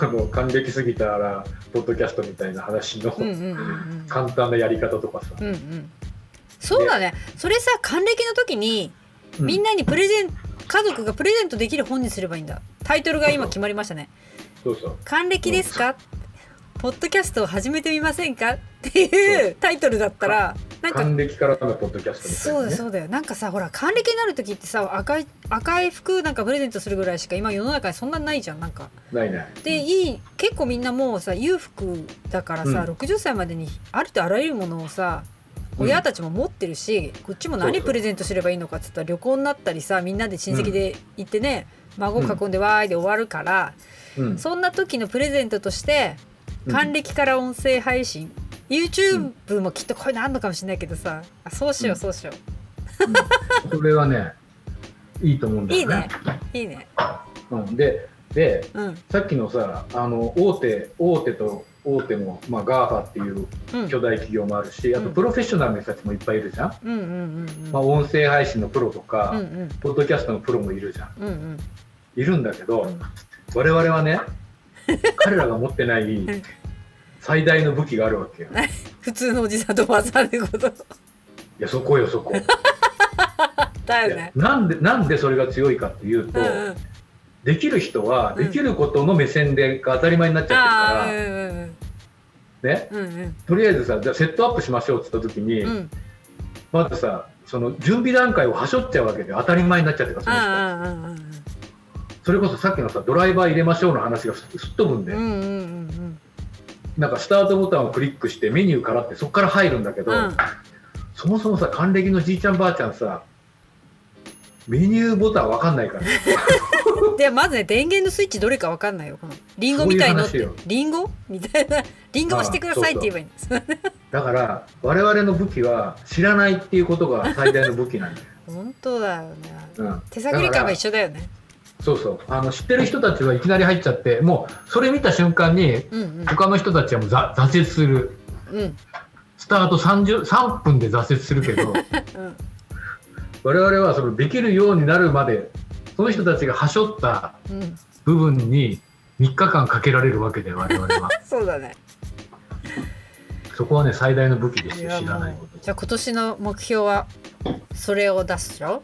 あの還暦過ぎたらポッドキャストみたいな話のうんうんうんうん。簡単なやり方とかさ、うんうん。そうだね。それさ還暦の時にうん。みんなにプレゼン家族がプレゼントできる本にすればいいんだ。タイトルが今決まりましたね。そうそう。還暦ですか？ポッドキャストを始めてみませんか？っていうタイトルだったらなんか還暦からのポッドキャストみたいな、ね、そうだそうだよ。なんかさほら還暦になる時ってさ赤い赤い服なんかプレゼントするぐらいしか今世の中にそんなないじゃんなんか。ないない。でいい結構みんなもうさ裕福だからさ、うん。60歳までにありとあらゆるものをさうん。親たちも持ってるし、こっちも何プレゼントすればいいのかっつったら旅行になったりさみんなで親戚で行ってね、孫囲んでわーいで終わるから、うん。そんな時のプレゼントとしてうん還暦から音声配信、YouTube もきっとこういうのあんのかもしれないけどさ。あそうしよううん。そうしよそれはねいいと思うんう、だよね。いいね。いいね。うん、ででうん。さっきのさあの大手大手と大手も、まあ、GAFA っていううん。巨大企業もあるし、あとうんプロフェッショナルの人たちもいっぱいいるじゃん、うんうんうんうん。まあ、音声配信のプロとか、うんうん。ポッドキャストのプロもいるじゃん。うんうん。いるんだけど、うん。我々はね彼らが持ってないん最大の武器があるわけよ。い 普通のおじさんとおばさんってこと。やそこよそこ。だよね。なんでなんでそれが強いかっていうと、うんうん、できる人はうん。できることの目線でが当たり前になっちゃってるから、うんうんね？うんうん。とりあえずさじゃあセットアップしましょうって言った時に、うん。うんまずさその準備段階をはしょっちゃうわけで当たり前になっちゃってるからその人それこそさっきのさドライバー入れましょうの話がすすっ飛ぶんで、うんうんうんうんなんかスタートボタンをクリックしてメニューからってそこから入るんだけど、うん。そもそもさ還暦のじいちゃんばあちゃんさメニューボタンわかんないから。う んでまずね電源のスイッチどれかわかんないよこの。リンゴみたいのって。そういう話よ。リンゴ？みたいな。リンゴをしてくださいって言えばいいんですだから我々の武器は知らないっていうことが最大の武器なんだよ、本当だよね。うん、手探り感が一緒だよねそうそう。あの知ってる人たちはいきなり入っちゃってもうそれ見た瞬間にうん他の人たちはもうざ挫折する。うん。うんスタート30 3分で挫折するけど うん。我々はそのできるようになるまでその人たちがはしょったうん。部分に3日間かけられるわけで我々は。そうだね。そこはね最大の武器ですよ知らないもこと。うじゃあ今年の目標はそれを出すでしょ？